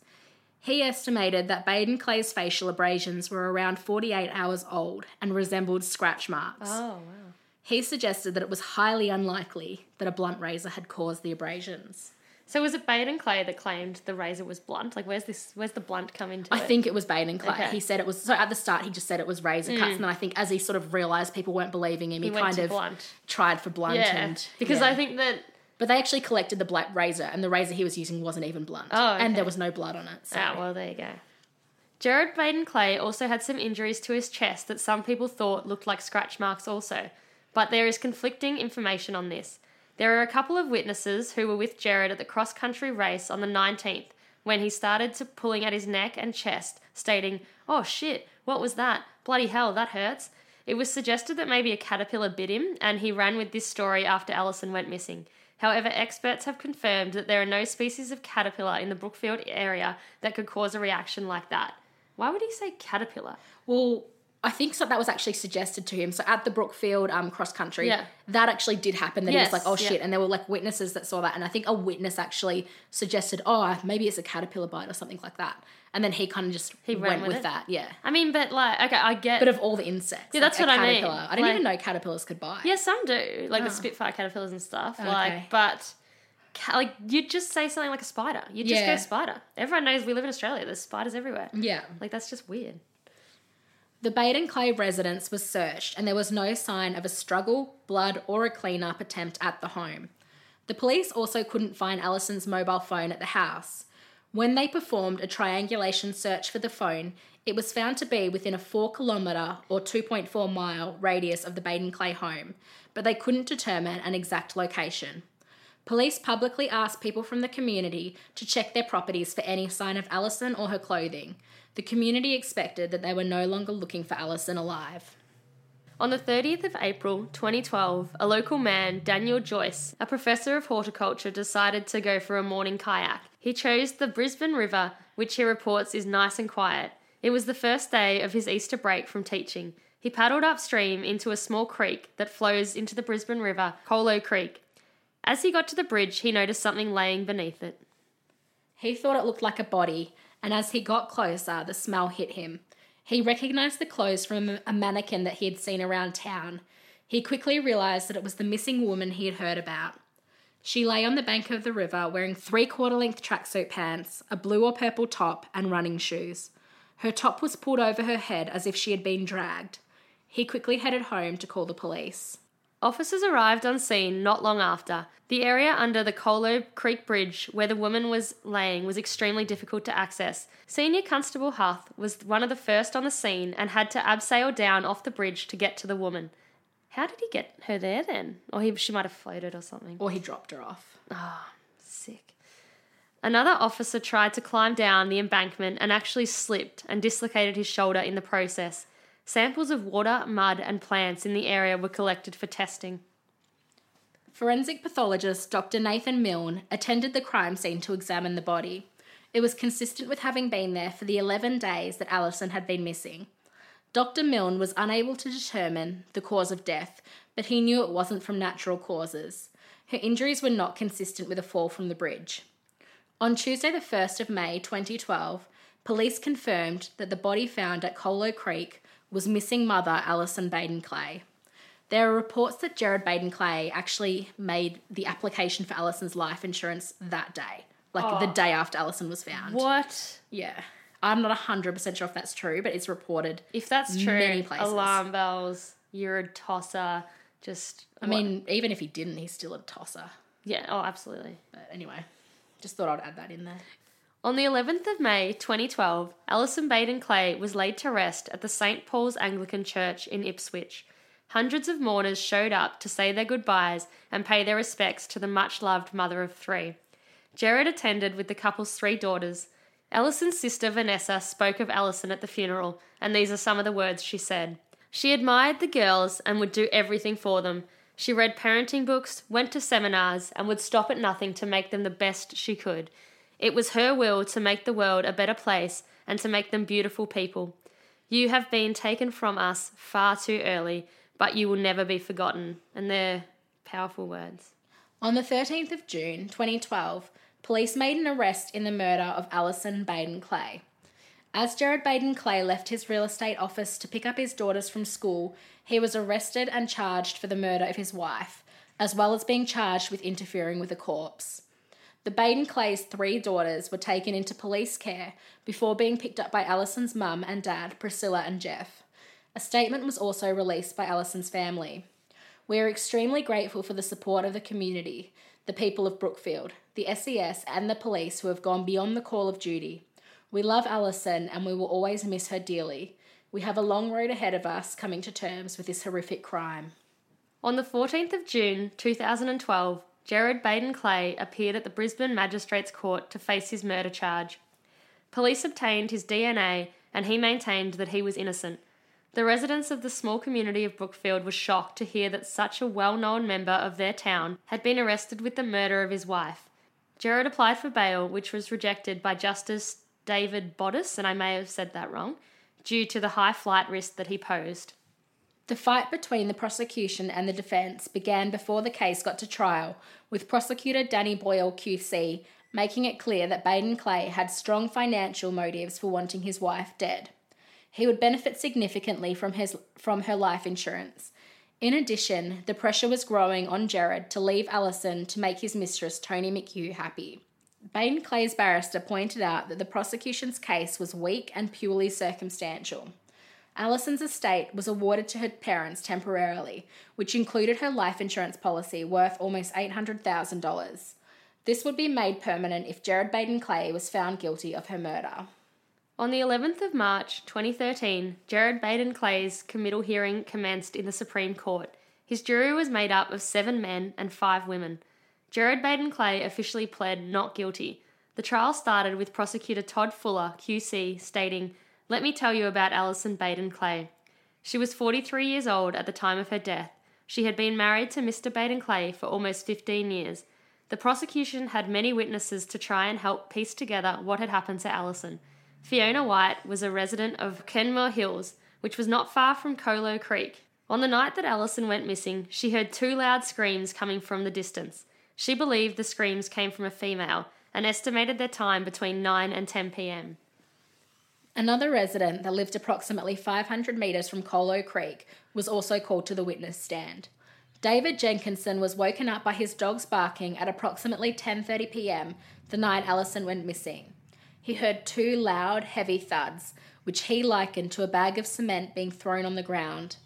D: He estimated that Baden Clay's facial abrasions were around 48 hours old and resembled scratch marks.
E: Oh, wow.
D: He suggested that it was highly unlikely that a blunt razor had caused the abrasions.
E: So was it Baden Clay that claimed the razor was blunt? Like, where's this? Where's the blunt come into
D: I
E: it?
D: think it was Baden Clay.
E: Okay.
D: He said it was so at the start he just said it was razor cuts, and then I think as he sort of realised people weren't believing him, he,
E: he
D: kind of
E: blunt.
D: tried for blunt
E: Yeah,
D: and
E: because
D: yeah.
E: I think that
D: But they actually collected the black razor, and the razor he was using wasn't even blunt.
E: Oh,
D: And there was no blood on it. So.
E: Ah, well, there you go. Gerard Baden Clay also had some injuries to his chest that some people thought looked like scratch marks, also. But there is conflicting information on this. There are a couple of witnesses who were with Gerard at the cross country race on the 19th when he started to pulling at his neck and chest, stating, Oh shit, what was that? Bloody hell, that hurts. It was suggested that maybe a caterpillar bit him, and he ran with this story after Allison went missing. However, experts have confirmed that there are no species of caterpillar in the Brookfield area that could cause a reaction like that. Why would he say caterpillar?
D: Well, I think so, that was actually suggested to him. So at the Brookfield um, cross country,
E: Yeah.
D: that actually did happen. That he was like, "Oh
E: yeah.
D: shit!" And there were like witnesses that saw that, and I think a witness actually suggested, "Oh, maybe it's a caterpillar bite or something like that." And then he kind of just
E: He
D: went
E: with
D: with that. Yeah.
E: I mean, but like, okay, I get.
D: But of all the insects,
E: Yeah,
D: like
E: that's what I mean.
D: I didn't
E: Like-
D: even know caterpillars could bite.
E: yeah, some do, like the Spitfire caterpillars and stuff.
D: Okay.
E: Like, but like you'd just say something like a spider. You'd just
D: Yeah.
E: go spider. Everyone knows we live in Australia. There's spiders everywhere.
D: Yeah.
E: Like that's just weird.
D: The Baden Clay residence was searched and there was no sign of a struggle, blood, or a clean-up attempt at the home. The police also couldn't find Allison's mobile phone at the house. When they performed a triangulation search for the phone, it was found to be within a 4 kilometre or 2.4 mile radius of the Baden Clay home, but they couldn't determine an exact location. Police publicly asked people from the community to check their properties for any sign of Allison or her clothing. The community expected that they were no longer looking for Allison alive.
E: On the 30th of April 2012, a local man, Daniel Joyce, a professor of horticulture, decided to go for a morning kayak. He chose the Brisbane River, which he reports is nice and quiet. It was the first day of his Easter break from teaching. He paddled upstream into a small creek that flows into the Brisbane River, Kholo Creek. As he got to the bridge, he noticed something laying beneath it.
D: He thought it looked like a body, and as he got closer, the smell hit him. He recognised the clothes from a mannequin that he had seen around town. He quickly realised that it was the missing woman he had heard about. She lay on the bank of the river wearing three quarter length tracksuit pants, a blue or purple top, and running shoes. Her top was pulled over her head as if she had been dragged. He quickly headed home to call the police.
E: Officers arrived on scene not long after. The area under the Kholo Creek Bridge where the woman was laying was extremely difficult to access. Senior Constable Huth was one of the first on the scene and had to abseil down off the bridge to get to the woman. How did he get her there then? Or he, she might have floated or something.
D: Or he dropped her off.
E: Ah, sick. Another officer tried to climb down the embankment and actually slipped and dislocated his shoulder in the process. Samples of water, mud, and plants in the area were collected for testing.
D: Forensic pathologist Dr. Nathan Milne attended the crime scene to examine the body. It was consistent with having been there for the 11 days that Allison had been missing. Dr. Milne was unable to determine the cause of death, but he knew it wasn't from natural causes. Her injuries were not consistent with a fall from the bridge. On Tuesday, the 1st of May 2012, police confirmed that the body found at Kholo Creek was missing mother Alison Baden Clay. There are reports that Gerard Baden Clay actually made the application for Alison's life insurance that day, like the oh. day after Alison was found.
E: What?
D: Yeah. I'm not 100% sure if that's true, but it's reported.
E: If that's true,
D: Many places.
E: alarm bells, you're a tosser, just.
D: I mean, even if he didn't, he's still a tosser.
E: yeah, oh, absolutely.
D: But anyway, just thought I'd add that in there.
E: On the 11th of May 2012, Alison Baden Clay was laid to rest at the St. Paul's Anglican Church in Ipswich. Hundreds of mourners showed up to say their goodbyes and pay their respects to the much loved mother of three. Gerard attended with the couple's three daughters. Allison's sister Vanessa spoke of Allison at the funeral, and these are some of the words she said. She admired the girls and would do everything for them. She read parenting books, went to seminars, and would stop at nothing to make them the best she could. It was her will to make the world a better place and to make them beautiful people. You have been taken from us far too early, but you will never be forgotten. And they're powerful words.
D: On the 13th of June 2012, police made an arrest in the murder of Alison Baden Clay. As Gerard Baden Clay left his real estate office to pick up his daughters from school, he was arrested and charged for the murder of his wife, as well as being charged with interfering with a corpse. The Baden Clay's three daughters were taken into police care before being picked up by Alison's mum and dad, Priscilla and Geoff. A statement was also released by Alison's family. We are extremely grateful for the support of the community, the people of Brookfield, the SES, and the police who have gone beyond the call of duty. We love Alison and we will always miss her dearly. We have a long road ahead of us coming to terms with this horrific crime.
E: On the 14th of June 2012, Gerard Baden Clay appeared at the Brisbane Magistrates Court to face his murder charge. Police obtained his DNA and he maintained that he was innocent. The residents of the small community of Brookfield were shocked to hear that such a well known member of their town had been arrested with the murder of his wife. Gerard applied for bail, which was rejected by Justice David Boddice, and I may have said that wrong, due to the high flight risk that he posed.
D: The fight between the prosecution and the defence began before the case got to trial, with prosecutor Danny Boyle QC making it clear that Baden Clay had strong financial motives for wanting his wife dead. He would benefit significantly from his from her life insurance. In addition, the pressure was growing on Gerard to leave Allison to make his mistress Toni McHugh happy. Baden Clay's barrister pointed out that the prosecution's case was weak and purely circumstantial. Alison's estate was awarded to her parents temporarily, which included her life insurance policy worth almost $800,000. This would be made permanent if Gerard Baden Clay was found guilty of her murder.
E: On the 11th of March 2013, Gerard Baden Clay's committal hearing commenced in the Supreme Court. His jury was made up of seven men and five women. Gerard Baden Clay officially pled not guilty. The trial started with prosecutor Todd Fuller, QC, stating, Let me tell you about Alison Baden Clay. She was 43 years old at the time of her death. She had been married to Mr. Baden Clay for almost 15 years. The prosecution had many witnesses to try and help piece together what had happened to Alison. Fiona White was a resident of Kenmore Hills, which was not far from Kholo Creek. On the night that Alison went missing, she heard two loud screams coming from the distance. She believed the screams came from a female and estimated their time between 9 and 10 pm.
D: Another resident that lived approximately 500 metres from Kholo Creek was also called to the witness stand. David Jenkinson was woken up by his dogs barking at approximately 10:30 p.m. the night Allison went missing. He heard two loud, heavy thuds, which he likened to a bag of cement being thrown on the ground.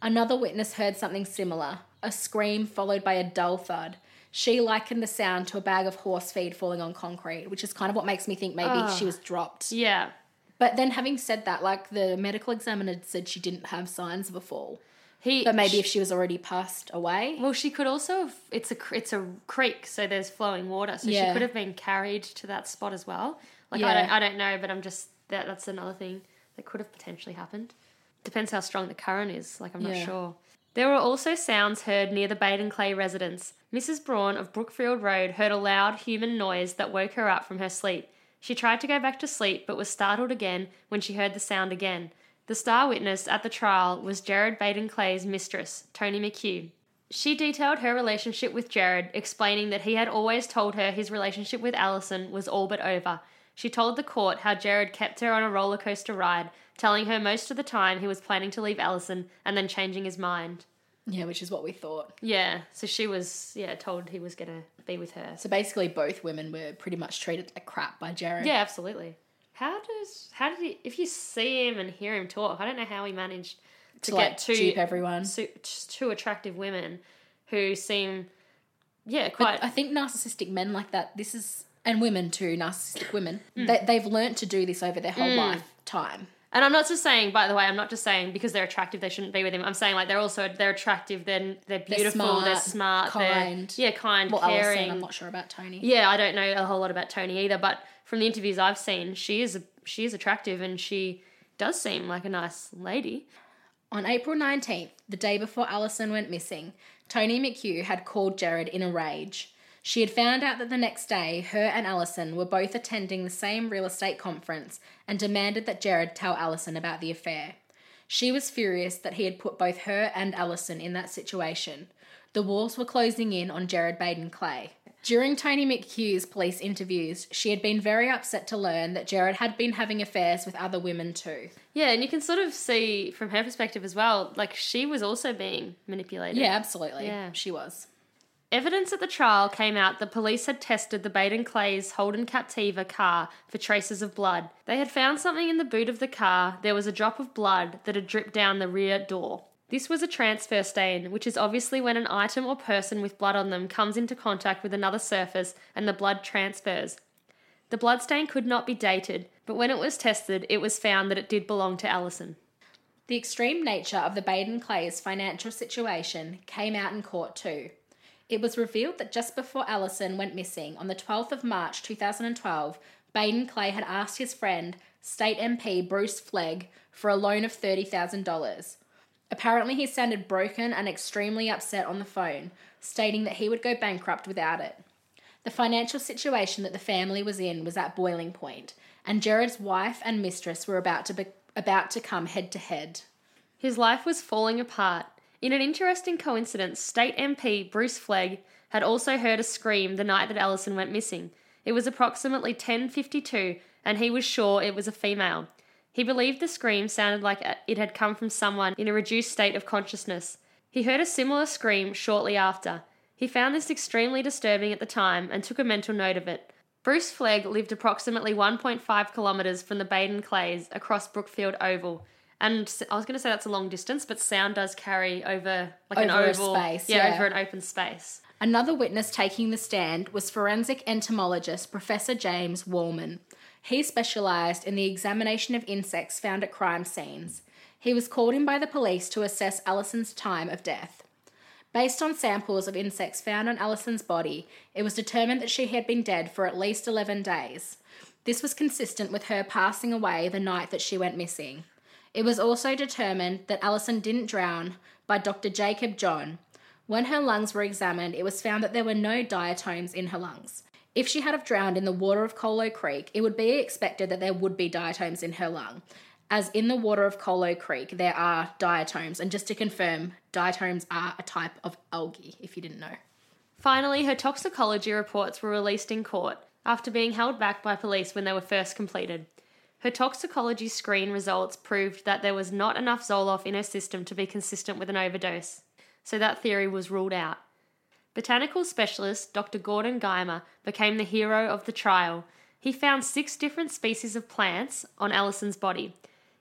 D: Another witness heard something similar, a scream followed by a dull thud, she likened the sound to a bag of horse feed falling on concrete, which is kind of what makes me think maybe
E: Oh.
D: she ah. was dropped.
E: Yeah.
D: But then, having said that, like the medical examiner said she didn't have signs of a fall.
E: He
D: But maybe if she was already passed away.
E: Well, she could also have. It's a it's a creek, so there's flowing water, so
D: Yeah.
E: she could have been carried to that spot as well. Like
D: Yeah.
E: I don't I don't know, but I'm just that that's another thing that could have potentially happened. Depends how strong the current is. Like I'm not
D: Yeah.
E: sure. There were also sounds heard near the Baden Clay residence. Mrs. Braun of Brookfield Road heard a loud human noise that woke her up from her sleep. She tried to go back to sleep but was startled again when she heard the sound again. The star witness at the trial was Gerard Baden Clay's mistress, Toni McHugh. She detailed her relationship with Gerard, explaining that he had always told her his relationship with Allison was all but over. She told the court how Gerard kept her on a roller coaster ride, telling her most of the time he was planning to leave Allison and then changing his mind.
D: Yeah, which is what we thought.
E: Yeah, so she was yeah told he was gonna be with her.
D: So basically, both women were pretty much treated like crap by Gerard.
E: Yeah, absolutely. How does how did he? If you see him and hear him talk, I don't know how he managed to,
D: To, like,
E: get two
D: dupe everyone.
E: su- two attractive women who seem yeah
D: But
E: quite
D: I think narcissistic men like that, this is, and women too, narcissistic women,
E: Hmm.
D: they, they've learnt to do this over their whole lifetime.
E: And I'm not just saying, by the way, I'm not just saying because they're attractive they shouldn't be with him. I'm saying like they're also they're attractive, they're they're beautiful, they're smart,
D: smart,
E: they're-
D: kind.
E: yeah, kind,
D: Well,
E: caring.
D: Alison, I'm not sure about Toni.
E: Yeah, I don't know a whole lot about Toni either, but from the interviews I've seen, she is she is attractive and she does seem like a nice lady.
D: On April 19th, the day before Allison went missing, Toni McHugh had called Gerard in a rage. She had found out that the next day her and Allison were both attending the same real estate conference and demanded that Gerard tell Allison about the affair. She was furious that he had put both her and Allison in that situation. The walls were closing in on Gerard Baden Clay. During Toni McHugh's police interviews, she had been very upset to learn that Gerard had been having affairs with other women too.
E: Yeah, and you can sort of see from her perspective as well, like she was also being manipulated.
D: Yeah, absolutely.
E: Yeah.
D: She was.
E: Evidence at the trial came out that police had tested the Baden Clay's Holden Captiva car for traces of blood. They had found something in the boot of the car. There was a drop of blood that had dripped down the rear door. This was a transfer stain, which is obviously when an item or person with blood on them comes into contact with another surface and the blood transfers. The blood stain could not be dated, but when it was tested, it was found that it did belong to Allison.
D: The extreme nature of the Baden Clay's financial situation came out in court too. It was revealed that just before Allison went missing on the 12th of March 2012, Baden Clay had asked his friend, State MP Bruce Flegg, for a loan of $30,000. Apparently, he sounded broken and extremely upset on the phone, stating that he would go bankrupt without it. The financial situation that the family was in was at boiling point, and Gerard's wife and mistress were about to be, about to come head to head.
E: His life was falling apart. In an interesting coincidence, State MP Bruce Flegg had also heard a scream the night that Alison went missing. It was approximately 10:52 and he was sure it was a female. He believed the scream sounded like it had come from someone in a reduced state of consciousness. He heard a similar scream shortly after. He found this extremely disturbing at the time and took a mental note of it. Bruce Flegg lived approximately 1.5 kilometres from the Baden Clays across Brookfield Oval. And I was going to say that's a long distance, but sound does carry over like an
D: Over a
E: oval
D: space,
E: yeah,
D: yeah.
E: over an open space.
D: Another witness taking the stand was forensic entomologist Professor James Wallman. He specialised in the examination of insects found at crime scenes. He was called in by the police to assess Allison's time of death. Based on samples of insects found on Allison's body, it was determined that she had been dead for at least 11 days. This was consistent with her passing away the night that she went missing. It was also determined that Allison didn't drown by Dr. Jacob John. When her lungs were examined, it was found that there were no diatoms in her lungs. If she had have drowned in the water of Kholo Creek, it would be expected that there would be diatoms in her lung, as in the water of Kholo Creek there are diatoms. And just to confirm, diatoms are a type of algae, if you didn't know.
E: Finally, her toxicology reports were released in court after being held back by police when they were first completed. Her toxicology screen results proved that there was not enough Zoloft in her system to be consistent with an overdose, so that theory was ruled out. Botanical specialist Dr. Gordon Guymer became the hero of the trial. He found six different species of plants on Alison's body.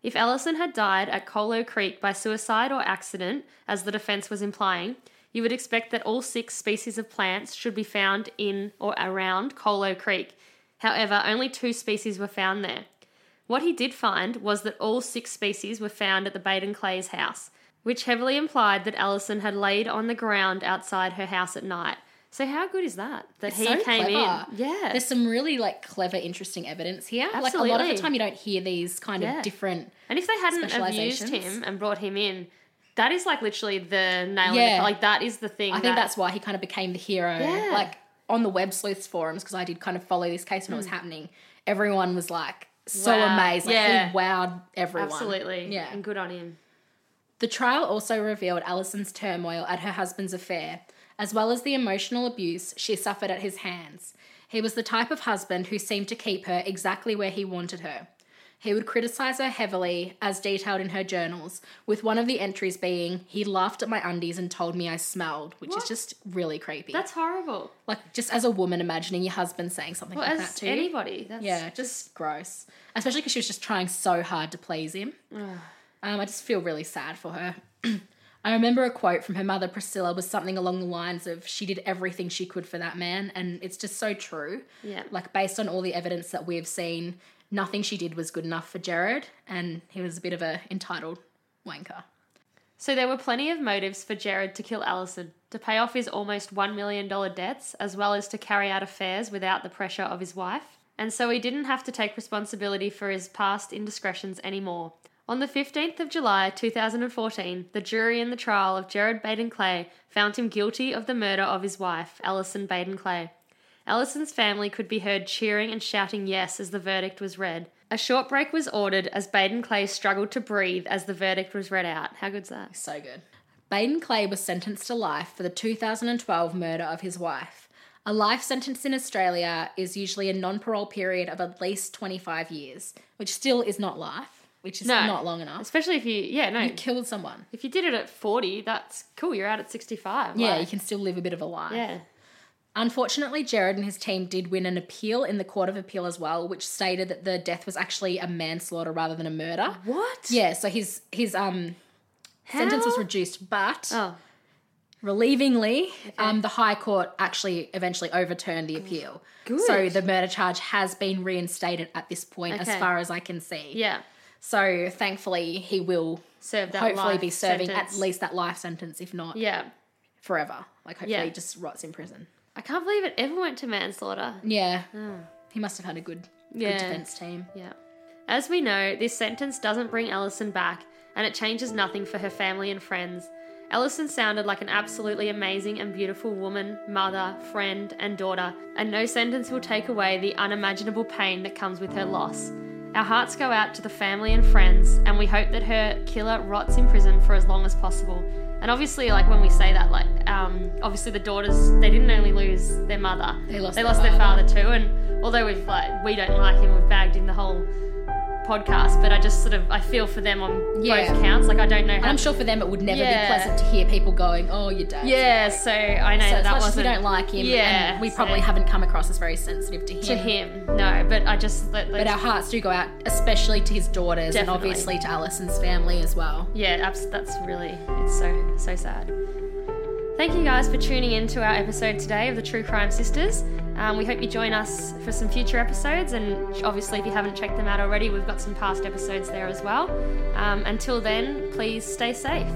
E: If Alison had died at Kholo Creek by suicide or accident, as the defense was implying, you would expect that all six species of plants should be found in or around Kholo Creek. However, only two species were found there. What he did find was that all six species were found at the Baden Clay's house, which heavily implied that Allison had laid on the ground outside her house at night. So how good is that? That
D: It's
E: he
D: so
E: came
D: clever.
E: in. Yeah.
D: There's some really like clever, interesting evidence here. Absolutely. Like a lot of the time, you don't hear these kind
E: Yeah.
D: of different.
E: and if they hadn't have used
D: specialisations.
E: him and brought him in, that is like literally the nail in
D: Yeah.
E: the like that is the thing.
D: I think
E: that-
D: that's why he kind of became the hero.
E: Yeah.
D: Like on the web sleuths forums, because I did kind of follow this case when it was hmm. happening. Everyone was like so.
E: Wow.
D: amazed. Like
E: Yeah.
D: he wowed everyone.
E: absolutely.
D: Yeah.
E: And good on him.
D: The trial also revealed Allison's turmoil at her husband's affair, as well as the emotional abuse she suffered at his hands. He was the type of husband who seemed to keep her exactly where he wanted her. He would criticize her heavily, as detailed in her journals, with one of the entries being, He laughed at my undies and told me I smelled, which is just really creepy.
E: That's horrible.
D: like, just as a woman, imagining your husband saying something
E: Well,
D: like that to
E: anybody, that's
D: Yeah, just gross. Especially because she was just trying so hard to please him. um, I just feel really sad for her. I remember a quote from her mother Priscilla was something along the lines of she did everything she could for that man and it's just so true.
E: Yeah.
D: Like based on all the evidence that we've seen, nothing she did was good enough for Gerard and he was a bit of a entitled wanker.
E: So there were plenty of motives for Gerard to kill Allison, to pay off his almost $1 million debts, as well as to carry out affairs without the pressure of his wife. And so he didn't have to take responsibility for his past indiscretions anymore. On the 15th of July 2014, the jury in the trial of Gerard Baden Clay found him guilty of the murder of his wife, Alison Baden Clay. Allison's family could be heard cheering and shouting yes as the verdict was read. A short break was ordered as Baden Clay struggled to breathe as the verdict was read out. How good's that?
D: So good. Baden Clay was sentenced to life for the 2012 murder of his wife. A life sentence in Australia is usually a non parole period of at least 25 years, which still is not life, which is
E: No.
D: not long enough.
E: Especially if you, yeah, no.
D: You killed someone.
E: If you did it at 40, that's cool. You're out at 65.
D: Yeah,
E: like-
D: you can still live a bit of a life.
E: Yeah.
D: Unfortunately, Gerard and his team did win an appeal in the Court of Appeal as well, which stated that the death was actually a manslaughter rather than a murder.
E: What?
D: Yeah, so his his um sentence was reduced, but
E: Oh,
D: relievingly, um, the High Court actually eventually overturned the appeal.
E: Good.
D: So the murder charge has been reinstated at this point, as far as I can see.
E: yeah.
D: So thankfully, he will
E: Serve that
D: hopefully
E: life
D: be serving
E: sentence.
D: at least that life sentence, if not
E: Yeah.
D: forever. Like hopefully,
E: Yeah.
D: he just rots in prison.
E: I can't believe it ever went to manslaughter.
D: Yeah, ah. he must have had a good,
E: Yeah.
D: good defense team.
E: Yeah. As we know, this sentence doesn't bring Alison back, and it changes nothing for her family and friends. Alison sounded like an absolutely amazing and beautiful woman, mother, friend, and daughter, and no sentence will take away the unimaginable pain that comes with her loss. Our hearts go out to the family and friends, and we hope that her killer rots in prison for as long as possible. And obviously, like when we say that, like um, obviously the daughters, they didn't only lose their mother,
D: They lost
E: they
D: their
E: lost their
D: father.
E: father too. And although we've like we don't like him, we've bagged him the whole podcast. But I just sort of I feel for them on
D: Yeah.
E: both counts. Like I don't know
D: And
E: how.
D: I'm sure for them it would never
E: Yeah.
D: be pleasant to hear people going, "Oh, your dad."
E: Yeah, so I know
D: So
E: that, that wasn't
D: we don't like him,
E: Yeah,
D: and we
E: so-
D: probably haven't come across as very sensitive to him.
E: to him. No, but I just that,
D: But our hearts do go out, especially to his daughters and obviously to Alison's family as well.
E: yeah, abs- that's really it's so so sad. Thank you guys for tuning in to our episode today of the True Crime Sisters. Um, we hope you join us for some future episodes, and obviously, if you haven't checked them out already, we've got some past episodes there as well. Um, until then, please stay safe.